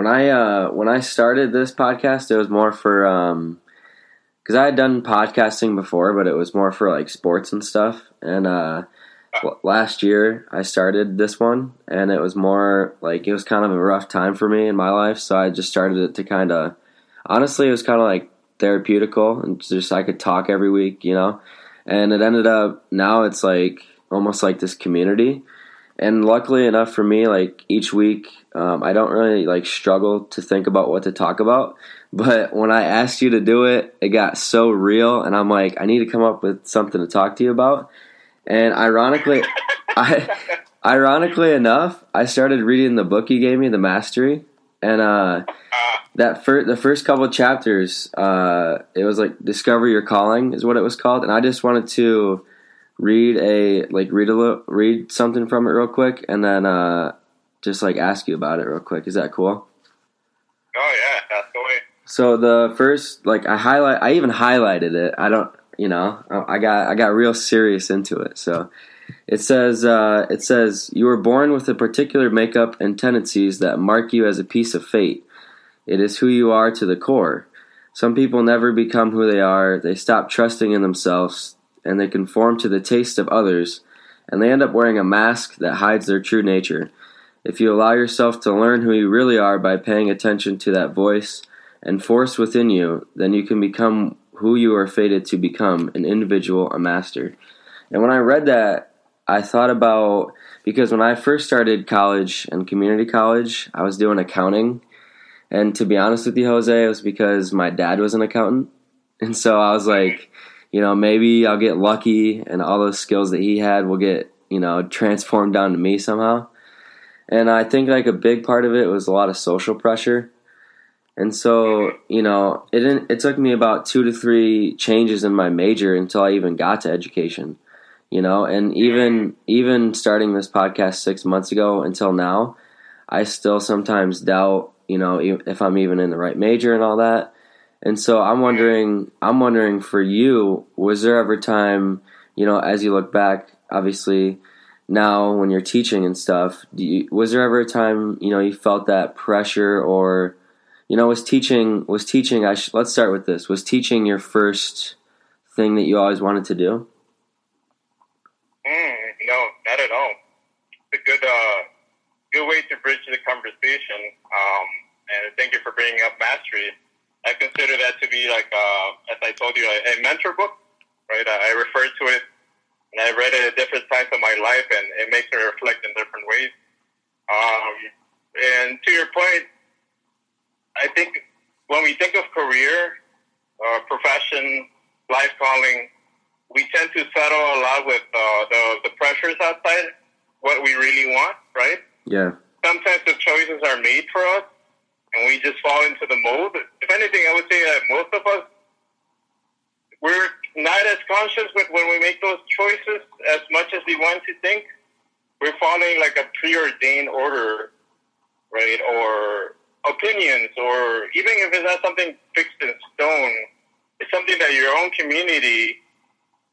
When I uh, when I started this podcast, it was more for um, because I had done podcasting before, but it was more for like sports and stuff. And uh, last year I started this one, and it was more like it was kind of a rough time for me in my life, so I just started it to kind of honestly, it was kind of like therapeutical, and just I could talk every week, you know. And it ended up now it's like almost like this community. And luckily enough for me, like each week, um, I don't really like struggle to think about what to talk about. But when I asked you to do it, it got so real, and I'm like, I need to come up with something to talk to you about. And ironically, I, ironically enough, I started reading the book you gave me, The Mastery, and uh, that first the first couple chapters, uh, it was like discover your calling is what it was called, and I just wanted to read a like read a little, read something from it real quick, and then uh, just like ask you about it real quick. Is that cool? Oh yeah, that's the way. So the first, like I highlight, I even highlighted it. I don't, you know, I got I got real serious into it. So it says uh, it says you were born with a particular makeup and tendencies that mark you as a piece of fate. It is who you are to the core. Some people never become who they are. They stop trusting in themselves and they conform to the taste of others, and they end up wearing a mask that hides their true nature. If you allow yourself to learn who you really are by paying attention to that voice and force within you, then you can become who you are fated to become an individual, a master. And when I read that, I thought about because when I first started college and community college, I was doing accounting. And to be honest with you, Jose, it was because my dad was an accountant. And so I was like, you know, maybe I'll get lucky and all those skills that he had will get, you know, transformed down to me somehow. And I think like a big part of it was a lot of social pressure and so, you know, it didn't, it took me about two to three changes in my major until I even got to education. You know, and even even starting this podcast six months ago until now, I still sometimes doubt, you know, if I'm even in the right major and all that. And so I'm wondering, I'm wondering for you, was there ever time, you know, as you look back, obviously now when you're teaching and stuff, you, was there ever a time, you know, you felt that pressure or you know, was teaching was teaching. I sh- let's start with this. Was teaching your first thing that you always wanted to do? Mm, no, not at all. It's a good uh, good way to bridge the conversation. Um, and thank you for bringing up mastery. I consider that to be like, uh, as I told you, a, a mentor book, right? I, I refer to it, and I read it at different times of my life, and it makes me reflect in different ways. Um, and to your point, I think when we think of career, uh, profession, life calling, we tend to settle a lot with uh, the the pressures outside what we really want, right? Yeah. Sometimes the choices are made for us, and we just fall into the mold. If anything, I would say that most of us we're not as conscious with when we make those choices as much as we want to think. We're following like a preordained order, right? Or opinions, or even if it's not something fixed in stone, it's something that your own community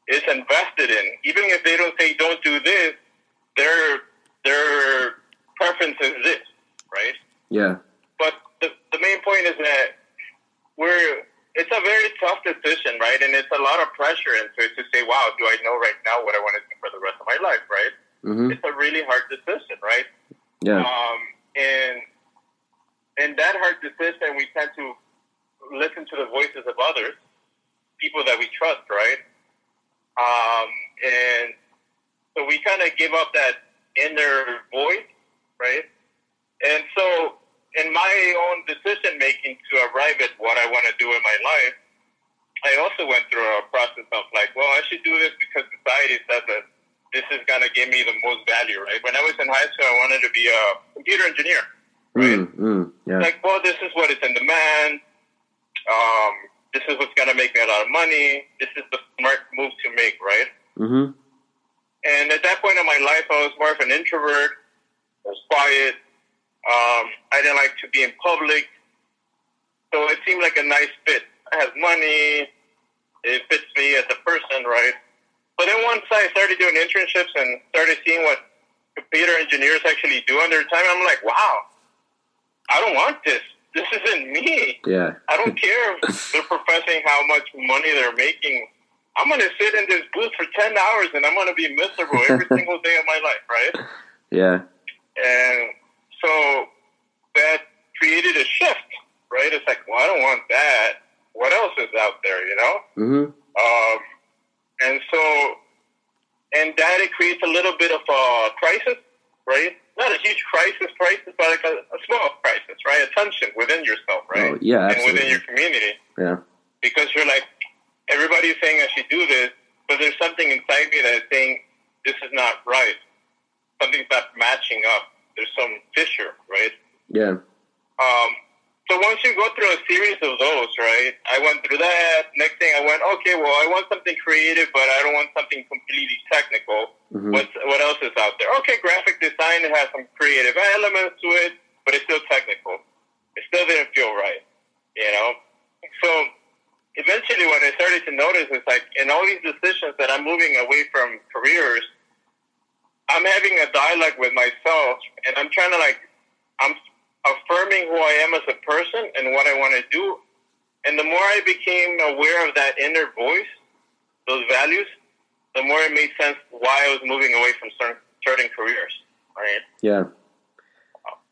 is invested in. Even if they don't say don't do this, their their preference is this, right? Yeah. But the the main point is that we're it's a very tough decision, right? And it's a lot of pressure into it to say, wow, do I know right now what I want to do for the rest of my life, right? Mm-hmm. It's a really hard decision, right? Yeah. Um, and in that hard decision, we tend to listen to the voices of others, people that we trust, right? Um, and so we kind of give up that inner voice, right? And so, in my own decision making to arrive at what I want to do in my life, I also went through a process of like, well, I should do this because society says that this is going to give me the most value, right? When I was in high school, I wanted to be a computer engineer right? Mm, mm, yeah. Like, well, this is what is in demand. Um, this is what's going to make me a lot of money. This is the smart move to make, right? Mm-hmm. And at that point in my life, I was more of an introvert. I was quiet. Um, I didn't like to be in public. So it seemed like a nice fit. I have money. It fits me as a person, right? But then once I started doing internships and started seeing what computer engineers actually do on their time, I'm like, wow, I don't want this. This isn't me. Yeah. I don't care if they're professing how much money they're making. I'm going to sit in this booth for 10 hours and I'm going to be miserable every single day of my life, right? Yeah. And so that created a shift, right? It's like, well, I don't want that. What else is out there, you know? Mm-hmm. Um, and so, and that it creates a little bit of a crisis, right? Not a huge crisis, crisis, but like a, a small crisis, right? A tension within yourself, right? Oh, yeah, and within your community, Yeah. because you're like, everybody's saying I should do this, but there's something inside me that is saying this is not right. Something's not matching up. There's some fissure, right? Yeah. Um, so once you go through a series of those, right? I went through that. Next thing I went, okay, well, I want something creative, but I don't want something completely technical. Mhm. What what else is out there? Okay, graphic design it has some creative elements to it, but it's still technical. It still didn't feel right, you know. So eventually, what I started to notice is like in all these decisions that I'm moving away from careers, I'm having a dialogue with myself, and I'm trying to like I'm affirming who I am as a person and what I want to do. And the more I became aware of that inner voice, those values, the more it made sense why I was moving away from certain, certain careers. Right? Yeah.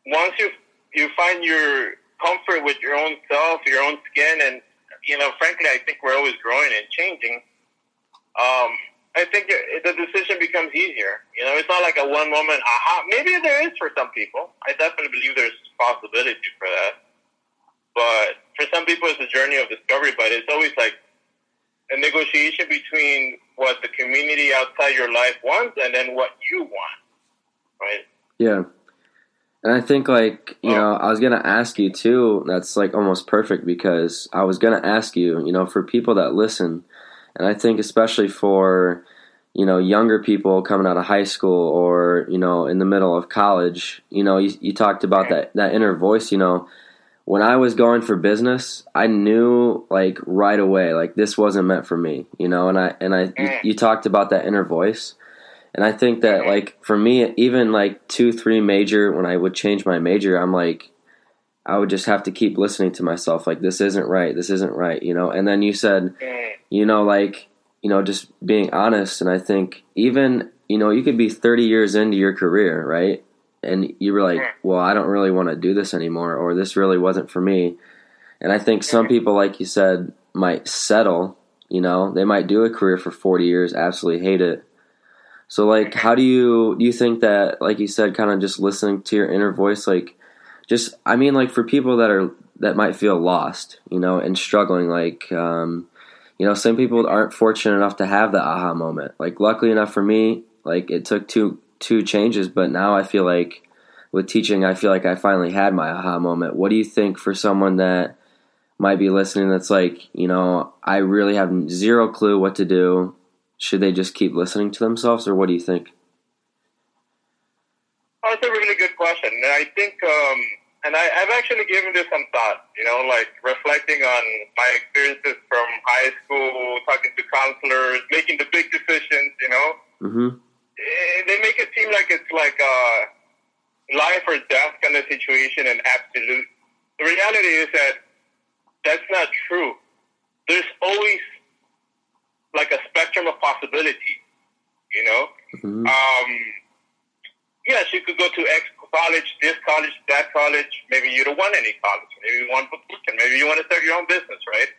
Once you you find your comfort with your own self, your own skin, and you know, frankly, I think we're always growing and changing. Um, I think the decision becomes easier. You know, it's not like a one moment aha. Maybe there is for some people. I definitely believe there's possibility for that. But for some people, it's a journey of discovery. But it's always like a negotiation between what the community outside your life wants and then what you want. Right? Yeah. And I think like, you know, I was going to ask you too, that's like almost perfect because I was going to ask you, you know, for people that listen, and I think especially for, you know, younger people coming out of high school or, you know, in the middle of college, you know, you, you talked about that, that inner voice, you know, when I was going for business, I knew like right away, like this wasn't meant for me, you know, and I, and I, you, Mm. you talked about that inner voice. And I think that like for me, even like two, three major, when I would change my major, I'm like, I would just have to keep listening to myself. Like this isn't right. This isn't right. You know. And then you said, you know, like you know, just being honest. And I think even you know, you could be 30 years into your career, right? And you were like, well, I don't really want to do this anymore, or this really wasn't for me. And I think some people, like you said, might settle. You know, they might do a career for 40 years, absolutely hate it. So, like, how do you do you think that, like you said, kind of just listening to your inner voice, like, just I mean, like for people that are that might feel lost, you know, and struggling, like, um, you know, some people aren't fortunate enough to have the aha moment. Like, luckily enough for me, like it took two two changes, but now I feel like with teaching, I feel like I finally had my aha moment. What do you think for someone that might be listening that's like, you know, I really have zero clue what to do? Should they just keep listening to themselves, or what do you think? Oh, it's a really good question. And I think, um, and I, I've actually given this some thought, you know, like reflecting on my experiences from high school, talking to counselors, making the big decisions, you know. Mm-hmm. Eh, They make it seem like it's like a life or death kind of situation and absolute. The reality is that that's not true. There's always like a spectrum of possibility, you know. hmm Um, yes, you could go to X college, this college, that college. Maybe you don't want any college. Maybe you want boutique, and maybe you want to start your own business, right?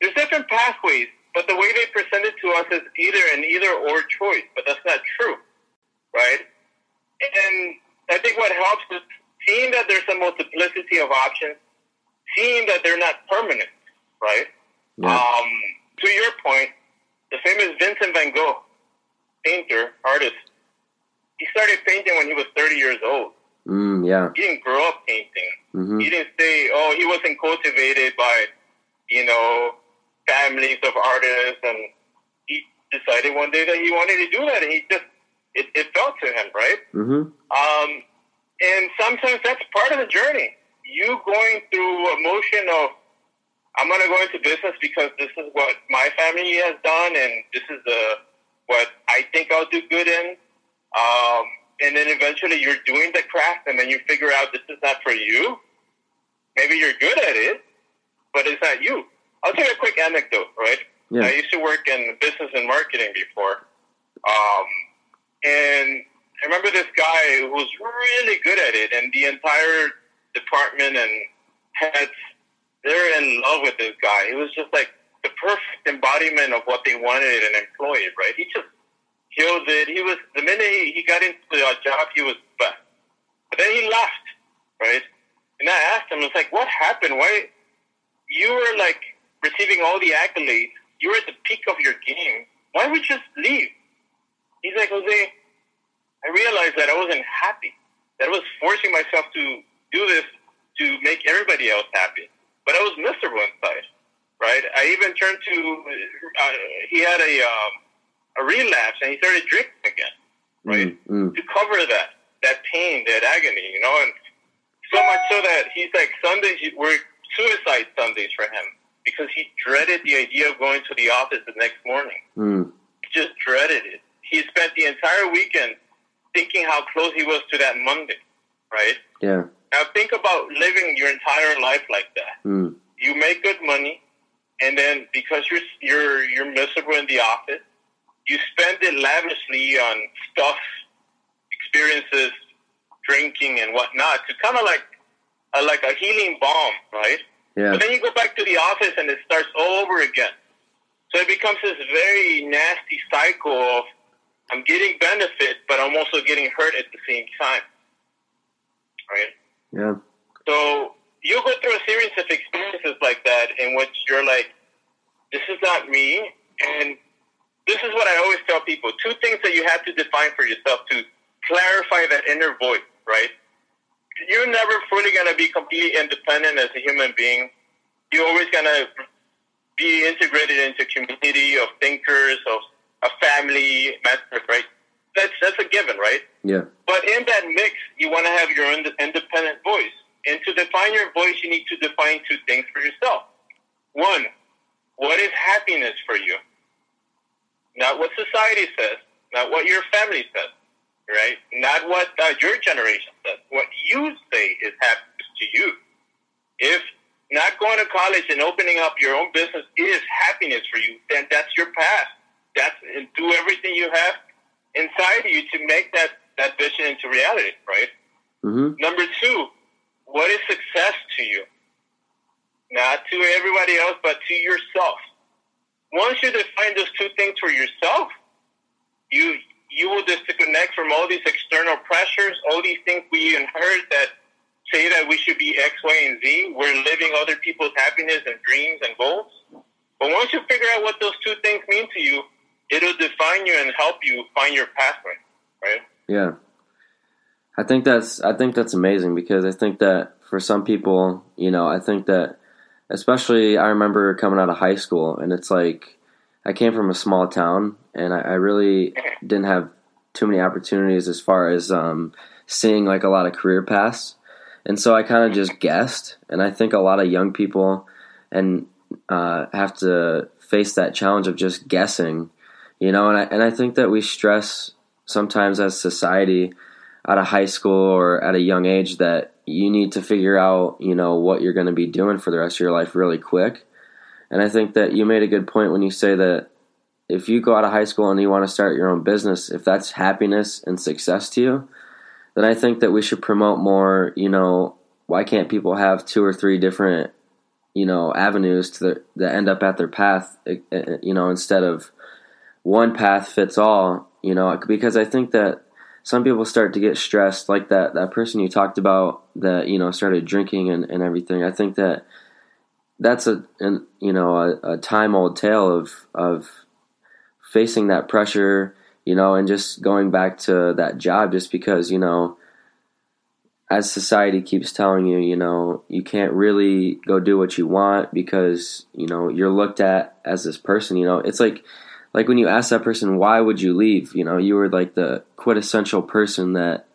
There's different pathways, but the way they present it to us is either an either or choice, but that's not true, right? And I think what helps is seeing that there's a multiplicity of options, seeing that they're not permanent, right? Yeah. Um, to your point, the famous Vincent van Gogh, painter, artist, he started painting when he was 30 years old. Mm, yeah. He didn't grow up painting. hmm He didn't say, oh, he wasn't cultivated by, you know, families of artists. And he decided one day that he wanted to do that. And he just, it, it felt to him, right? hmm Um, and sometimes that's part of the journey. You going through a motion of, I'm going to go into business because this is what my family has done, and this is the what I think I'll do good in. Um, and then eventually you're doing the craft and then you figure out this is not for you. Maybe you're good at it, but it's not you. I'll tell you a quick anecdote, right? Yeah. I used to work in business and marketing before. Um, and I remember this guy who was really good at it, and the entire department and heads, they're in love with this guy. He was just like the perfect embodiment of what they wanted an employee, right? He just killed it. He was, the minute he, he got into the job, he was best. But then he left, right? And I asked him, was like, what happened? Why? You were like receiving all the accolades. You were at the peak of your game. Why would you just leave? He's like, Jose, I realized that I wasn't happy. That I was forcing myself to do this to make everybody else happy. But I was miserable inside, right? I even turned to, uh, he had a, um, a relapse and he started drinking again, right? Mm, mm. To cover that, that pain, that agony, you know, and so much so that he's like Sundays were suicide Sundays for him because he dreaded the idea of going to the office the next morning. Mm. He just dreaded it. He spent the entire weekend thinking how close he was to that Monday, right? Yeah. Now think about living your entire life like that. Mm. You make good money, and then because you're you're you're miserable in the office, you spend it lavishly on stuff, experiences, drinking, and whatnot to kind of like a, like a healing balm, right? Yeah. But then you go back to the office and it starts all over again. So it becomes this very nasty cycle of I'm getting benefit, but I'm also getting hurt at the same time. Right? Yeah. So you go through a series of experiences like that in which you're like, this is not me. And this is what I always tell people two things that you have to define for yourself to clarify that inner voice, right? You're never fully going to be completely independent as a human being. You're always going to be integrated into a community of thinkers, of a family, mentors, right? That's, that's a given, right? Yeah. But in that mix, you want to have your own independent voice. And to define your voice, you need to define two things for yourself. One, what is happiness for you? Not what society says, not what your family says, right? Not what uh, your generation says. What you say is happiness to you. If not going to college and opening up your own business is happiness for you, then that's your path. That's and do everything you have inside you to make that that vision into reality, right? Mm-hmm. Number two, what is success to you? Not to everybody else, but to yourself. Once you define those two things for yourself, you you will disconnect from all these external pressures, all these things we inherit that say that we should be X, Y, and Z. We're living other people's happiness and dreams and goals. But once you figure out what those two things mean to you, it'll you and help you find your pathway, right? Yeah. I think that's I think that's amazing because I think that for some people, you know, I think that especially I remember coming out of high school and it's like I came from a small town and I, I really didn't have too many opportunities as far as um, seeing like a lot of career paths. And so I kind of just guessed. And I think a lot of young people and uh, have to face that challenge of just guessing, you know. And I and I think that we stress sometimes as society at a high school or at a young age that you need to figure out, you know, what you're going to be doing for the rest of your life really quick. And I think that you made a good point when you say that if you go out of high school and you want to start your own business, if that's happiness and success to you, then I think that we should promote more, you know, why can't people have two or three different, you know, avenues to the, that end up at their path, eh, eh, you know, instead of one path fits all, you know, because I think that some people start to get stressed like that that person you talked about that you know started drinking and, and everything. I think that that's a an, you know a, a time old tale of of facing that pressure you know and just going back to that job just because you know as society keeps telling you you know you can't really go do what you want because you know you're looked at as this person you know. It's like like when you ask that person why would you leave? You know you were like the quintessential person that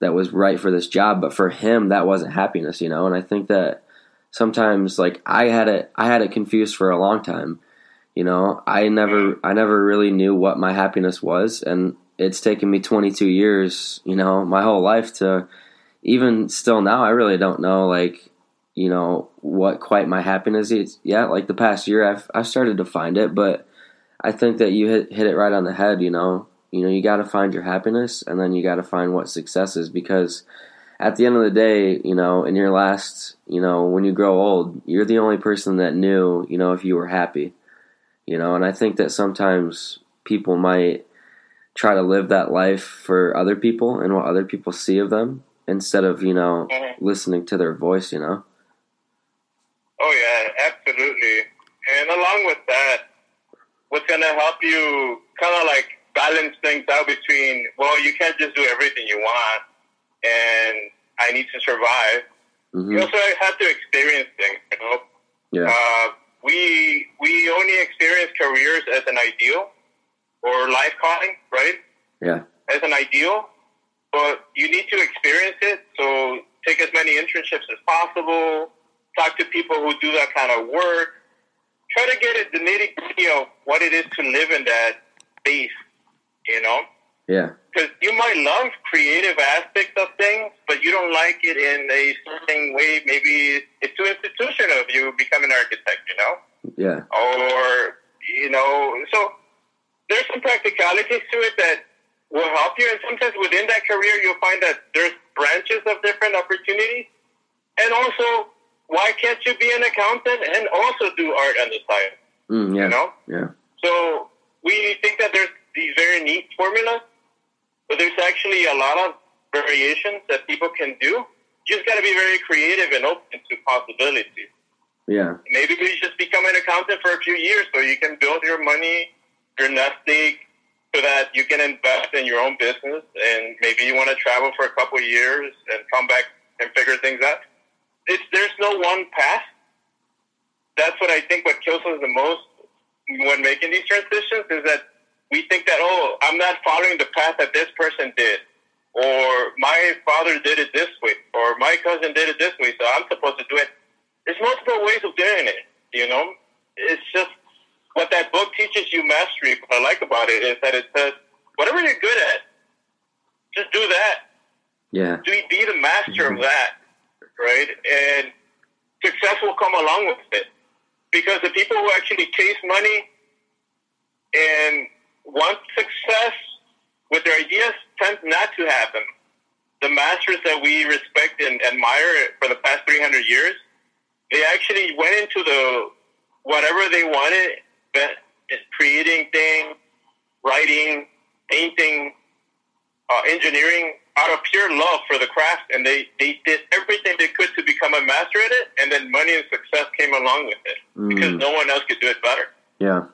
that was right for this job but for him that wasn't happiness you know? And i think that sometimes like i had it i had it confused for a long time you know, I never I never really knew what my happiness was and it's taken me 22 years, you know, my whole life to even still now I really don't know like you know what quite my happiness is yet. Like the past year, I've I've started to find it, but I think that you hit hit it right on the head. You know, you know, you got to find your happiness, and then you got to find what success is because at the end of the day, you know, in your last, you know, when you grow old, you're the only person that knew, you know, if you were happy. You know, and I think that sometimes people might try to live that life for other people and what other people see of them instead of, you know, mm-hmm. listening to their voice, you know. Oh yeah, absolutely. And along with that, what's going to help you kind of like balance things out between, well, you can't just do everything you want and I need to survive. Mm-hmm. You also have to experience things, you know? Yeah. Uh, we, we only experience careers as an ideal or life calling, right? Yeah. As an ideal, but you need to experience it. So take as many internships as possible talk to people who do that kind of work. Try to get at the nitty gritty of what it is to live in that space, you know? Yeah. Because you might love creative aspects of things, but you don't like it in a certain way. Maybe it's too institutional of you become an architect, you know? Yeah. Or, you know, so there's some practicalities to it that will help you. And sometimes within that career, you'll find that there's branches of different opportunities. And also, why can't you be an accountant and also do art on the side? Mm, yeah. You know? Yeah. So we think that there's these very neat formulas, but there's actually a lot of variations that people can do. You just got to be very creative and open to possibilities. Yeah. Maybe we just become an accountant for a few years so you can build your money, your nest egg, so that you can invest in your own business. And maybe you want to travel for a couple of years and come back and figure things out it's, there's no one path. That's what I think what kills us the most when making these transitions is that we think that, oh, I'm not following the path that this person did, or my father did it this way, or my cousin did it this way, so I'm supposed to do it. There's multiple ways of doing it, you know? It's just what that book teaches you mastery. What I like about it is that it says, whatever you're good at, just do that. Yeah. Be, be the master mm-hmm. of that right? And success will come along with it. Because the people who actually chase money and want success with their ideas tend not to happen. The masters that we respect and admire for the past 300 years, they actually went into the whatever they wanted, creating things, writing, painting, uh, engineering, out of pure love for the craft, and they, they did everything they could to become a master at it, and then money and success came along with it mm. because no one else could do it better. Yeah,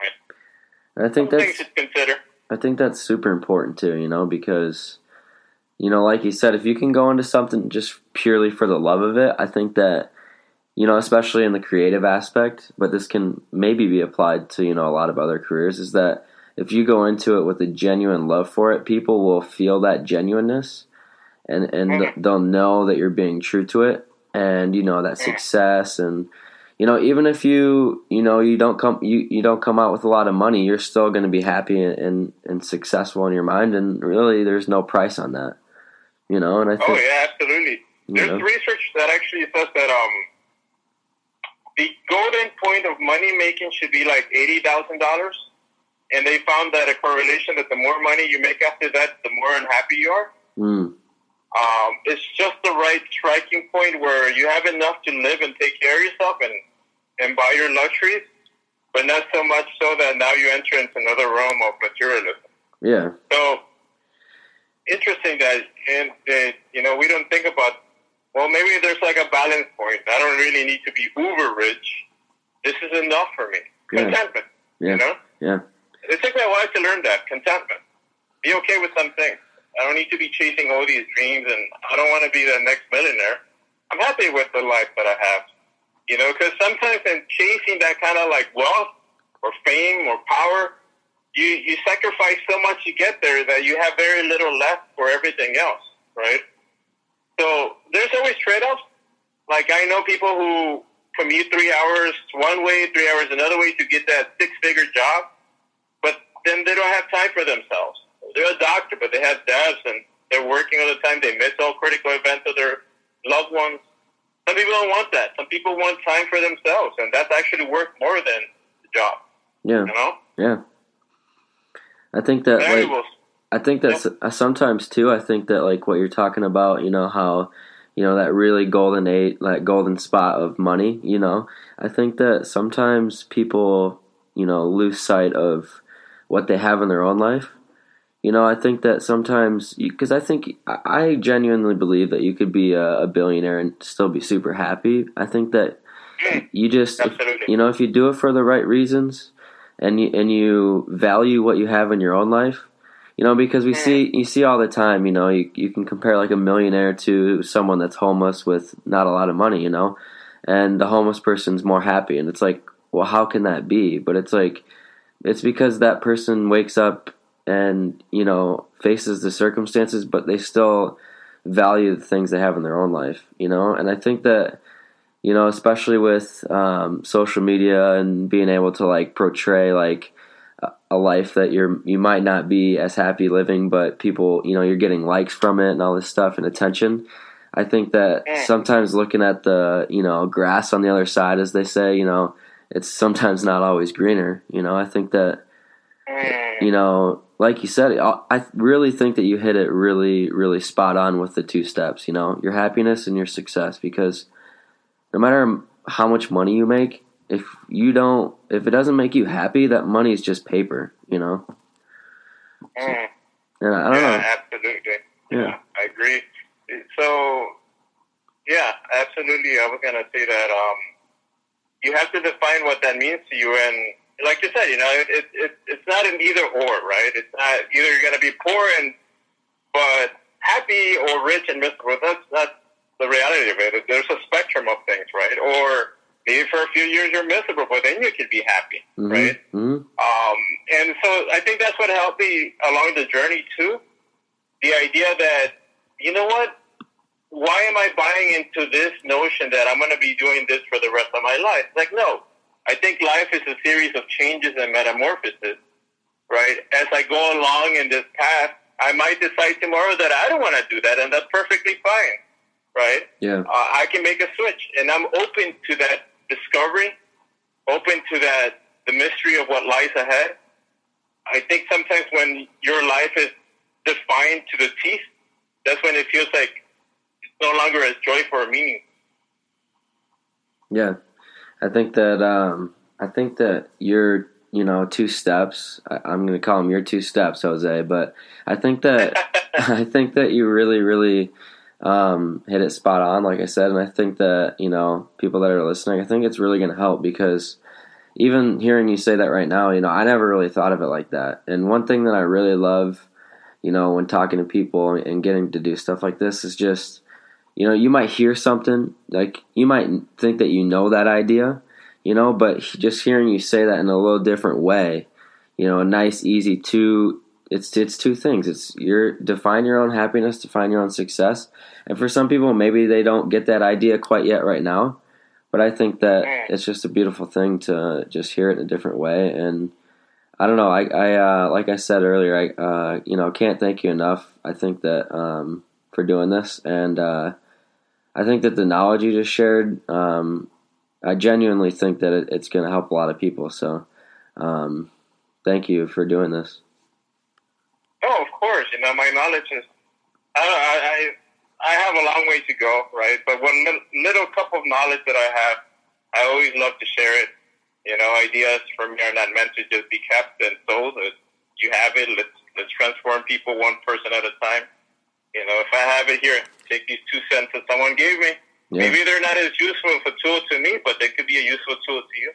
right. I think Some that's things to consider. I think that's super important too. You know, because you know, like you said, if you can go into something just purely for the love of it, I think that you know, especially in the creative aspect, but this can maybe be applied to you know a lot of other careers. Is that if you go into it with a genuine love for it, people will feel that genuineness and and mm-hmm. they'll know that you're being true to it and you know that success and you know even if you you know you don't come you, you don't come out with a lot of money you're still going to be happy and, and, and successful in your mind and really there's no price on that you know and i think oh yeah absolutely there's know. research that actually says that um the golden point of money making should be like eighty thousand dollars and they found that a correlation that the more money you make after that, the more unhappy you are. Mm. Um, it's just the right striking point where you have enough to live and take care of yourself and, and buy your luxuries, but not so much so that now you enter into another realm of materialism. Yeah. So interesting that, and that you know we don't think about. Well, maybe there's like a balance point. I don't really need to be uber rich. This is enough for me. Yeah. Contentment. Yeah. You know. Yeah. It took me a while to learn that contentment. Be okay with some things. I don't need to be chasing all these dreams, and I don't want to be the next millionaire. I'm happy with the life that I have. You know, because sometimes in chasing that kind of like wealth or fame or power, you you sacrifice so much to get there that you have very little left for everything else, right? So there's always trade offs. Like I know people who commute three hours one way, three hours another way to get that six figure job, they don't have time for themselves. They're a doctor, but they have dads and they're working all the time. They miss all critical events of their loved ones. Some people don't want that. Some people want time for themselves, and that's actually worth more than the job. Yeah. You know? Yeah. I think that like. I think that's uh, sometimes too. I think that like what you're talking about, you know how, you know that really golden eight, that golden spot of money. You know, I think that sometimes people, you know, lose sight of what they have in their own life. You know, I think that sometimes because I think I genuinely believe that you could be a, a billionaire and still be super happy. I think that Mm, you just if- you know if you do it for the right reasons and you and you value what you have in your own life you know because we see you see all the time you know you, you can compare like a millionaire to someone that's homeless with not a lot of money you know and the homeless person's more happy. And it's like well how can that be? But it's like it's because that person wakes up and you know faces the circumstances but they still value the things they have in their own life you know and i think that you know, especially with um, social media and being able to like portray like a- life that you're you might not be as happy living, but people, you know, you're getting likes from it and all this stuff and attention. I think that sometimes looking at the you know grass on the other side, as they say, you know, it's sometimes not always greener. You know, I think that Mm, you know, like you said, I really think that you hit it really, really spot on with the two steps. You know, your happiness and your success, because no matter how much money you make, if you don't, if it doesn't make you happy, that money is just paper. You know, mm. and I don't yeah, know. absolutely. Yeah. I agree. So, yeah, absolutely. I was gonna say that um, you have to define what that means to you, and like you said, you know, it, it, it it's not an either or, right? It's not either you're gonna be poor and but happy or rich and miserable. That's not the reality of it. There's a spectrum of things, right? Or maybe for a few years you're miserable, but then you could be happy, Mhm, right? mhm, Um, and so I think that's what helped me along the journey too. The idea that, you know what? Why am I buying into this notion that I'm going to be doing this for the rest of my life? Like, no. I think life is a series of changes and metamorphoses, right? As I go along in this path, I might decide tomorrow that I don't want to do that, and that's perfectly fine, right? Yeah, uh, I can make a switch, and I'm open to that discovery, open to that the mystery of what lies ahead. I think sometimes when your life is defined to the teeth, that's when it feels like no longer as joyful or meaning. yeah. I think that um, I think that your you know two steps. I, I'm going to call them your two steps, Jose. But I think that I think that you really, really um, hit it spot on, like I said, and I think that you know people that are listening, I think it's really going to help because even hearing you say that right now, you know, I never really thought of it like that. And one thing that I really love, you know, when talking to people and getting to do stuff like this is just, you know, you might hear something like you might think that you know that idea, you know, but just hearing you say that in a little different way, you know, a nice, easy two it's it's two things. It's your define your own happiness, define your own success. And for some people maybe they don't get that idea quite yet right now. But I think that Mm. it's just a beautiful thing to just hear it in a different way and I don't know. I, I uh, like I said earlier, I uh, you know can't thank you enough. I think that um, for doing this, and uh, I think that the knowledge you just shared, um, I genuinely think that it, it's going to help a lot of people. So, um, thank you for doing this. Oh, of course. You know, my knowledge is, I, I, I have a long way to go, right? But one little, little cup of knowledge that I have, I always love to share it. You know, ideas for me are not meant to just be kept and sold. You have it. Let's let's transform people one person at a time. You know, if I have it here, take these two cents that someone gave me. Yeah. Maybe they're not as useful of a tool to me, but they could be a useful tool to you.